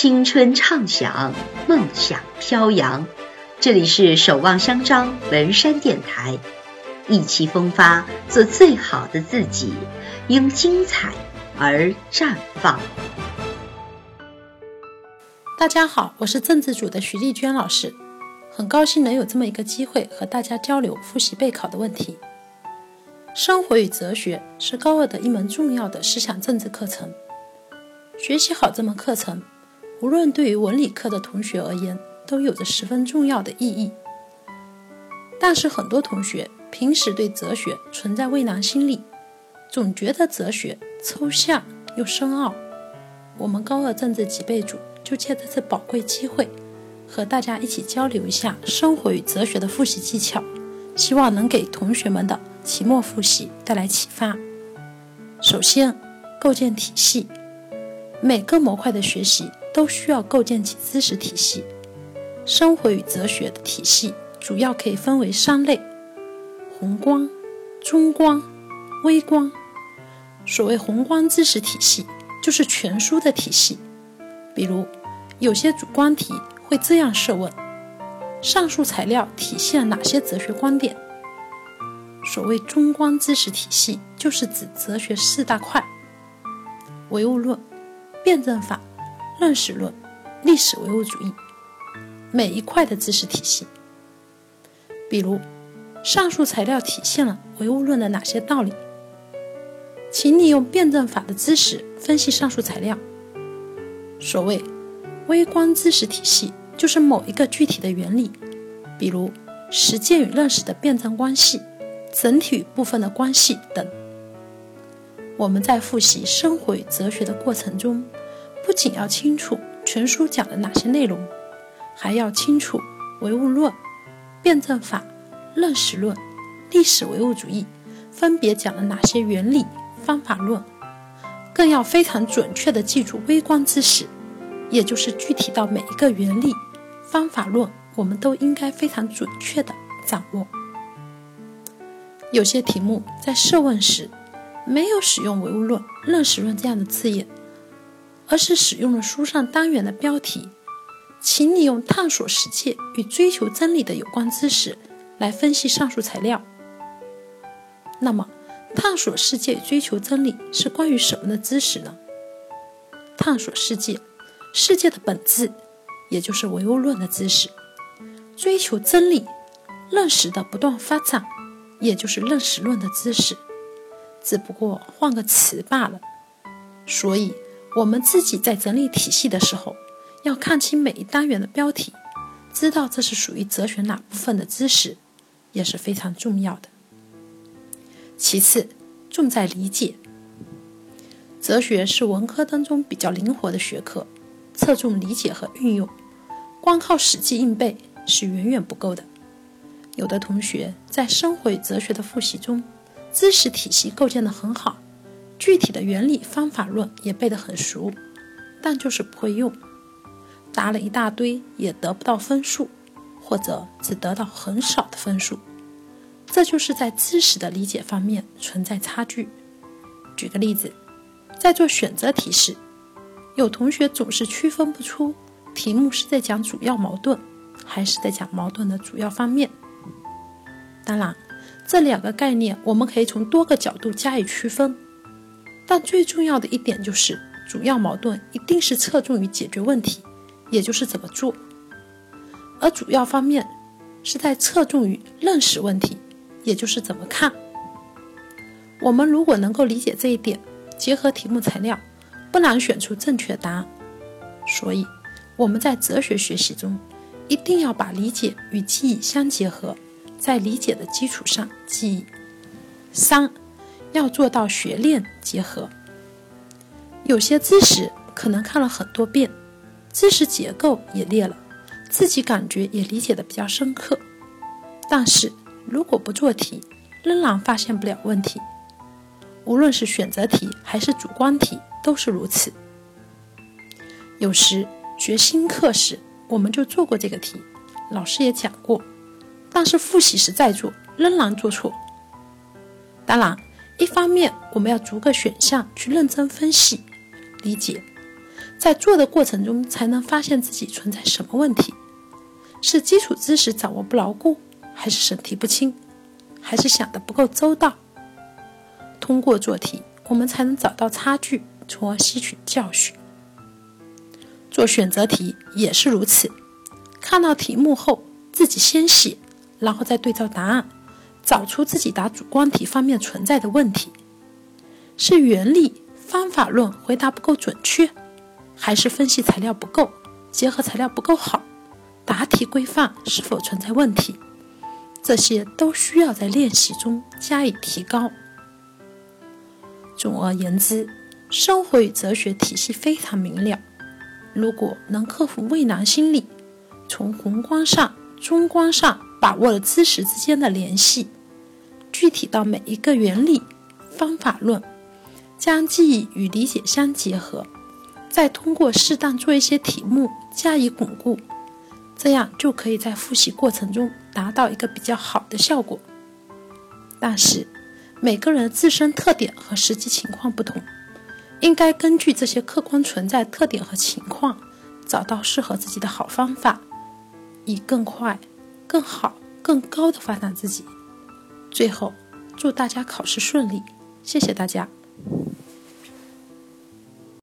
青春畅想，梦想飘扬。这里是守望相张文山电台，意气风发，做最好的自己，因精彩而绽放。大家好，我是政治组的徐丽娟老师，很高兴能有这么一个机会和大家交流复习备考的问题。生活与哲学是高二的一门重要的思想政治课程，学习好这门课程。无论对于文理科的同学而言，都有着十分重要的意义。但是很多同学平时对哲学存在畏难心理，总觉得哲学抽象又深奥。我们高二政治几备组就借这次宝贵机会，和大家一起交流一下生活与哲学的复习技巧，希望能给同学们的期末复习带来启发。首先，构建体系，每个模块的学习。都需要构建起知识体系。生活与哲学的体系主要可以分为三类：宏观、中观、微观。所谓宏观知识体系，就是全书的体系。比如，有些主观题会这样设问：上述材料体现了哪些哲学观点？所谓中观知识体系，就是指哲学四大块：唯物论、辩证法。认识论、历史唯物主义，每一块的知识体系。比如，上述材料体现了唯物论的哪些道理？请你用辩证法的知识分析上述材料。所谓微观知识体系，就是某一个具体的原理，比如实践与认识的辩证关系、整体与部分的关系等。我们在复习生活与哲学的过程中。不仅要清楚全书讲了哪些内容，还要清楚唯物论、辩证法、认识论、历史唯物主义分别讲了哪些原理、方法论，更要非常准确地记住微观知识，也就是具体到每一个原理、方法论，我们都应该非常准确地掌握。有些题目在设问时没有使用唯物论、认识论这样的字眼。而是使用了书上单元的标题，请你用探索世界与追求真理的有关知识来分析上述材料。那么，探索世界追求真理是关于什么的知识呢？探索世界，世界的本质，也就是唯物论的知识；追求真理，认识的不断发展，也就是认识论的知识。只不过换个词罢了。所以。我们自己在整理体系的时候，要看清每一单元的标题，知道这是属于哲学哪部分的知识，也是非常重要的。其次，重在理解。哲学是文科当中比较灵活的学科，侧重理解和运用，光靠死记硬背是远远不够的。有的同学在生活与哲学的复习中，知识体系构建的很好。具体的原理、方法论也背得很熟，但就是不会用，答了一大堆也得不到分数，或者只得到很少的分数，这就是在知识的理解方面存在差距。举个例子，在做选择题时，有同学总是区分不出题目是在讲主要矛盾，还是在讲矛盾的主要方面。当然，这两个概念我们可以从多个角度加以区分。但最重要的一点就是，主要矛盾一定是侧重于解决问题，也就是怎么做；而主要方面是在侧重于认识问题，也就是怎么看。我们如果能够理解这一点，结合题目材料，不难选出正确答案。所以我们在哲学学习中，一定要把理解与记忆相结合，在理解的基础上记忆。三。要做到学练结合，有些知识可能看了很多遍，知识结构也练了，自己感觉也理解的比较深刻，但是如果不做题，仍然发现不了问题。无论是选择题还是主观题都是如此。有时学新课时，我们就做过这个题，老师也讲过，但是复习时再做，仍然做错。当然。一方面，我们要逐个选项去认真分析、理解；在做的过程中才能发现自己存在什么问题：是基础知识掌握不牢固，还是审题不清，还是想的不够周到？通过做题，我们才能找到差距，从而吸取教训。做选择题也是如此，看到题目后，自己先写，然后再对照答案，找出自己答主观题方面存在的问题：是原理、方法论回答不够准确，还是分析材料不够，结合材料不够好，答题规范是否存在问题？这些都需要在练习中加以提高。总而言之，生活与哲学体系非常明了。如果能克服畏难心理，从宏观上、中观上把握了知识之间的联系，具体到每一个原理、方法论，将记忆与理解相结合，再通过适当做一些题目加以巩固，这样就可以在复习过程中达到一个比较好的效果。但是，每个人自身特点和实际情况不同。应该根据这些客观存在特点和情况，找到适合自己的好方法，以更快、更好、更高的发展自己。最后，祝大家考试顺利！谢谢大家。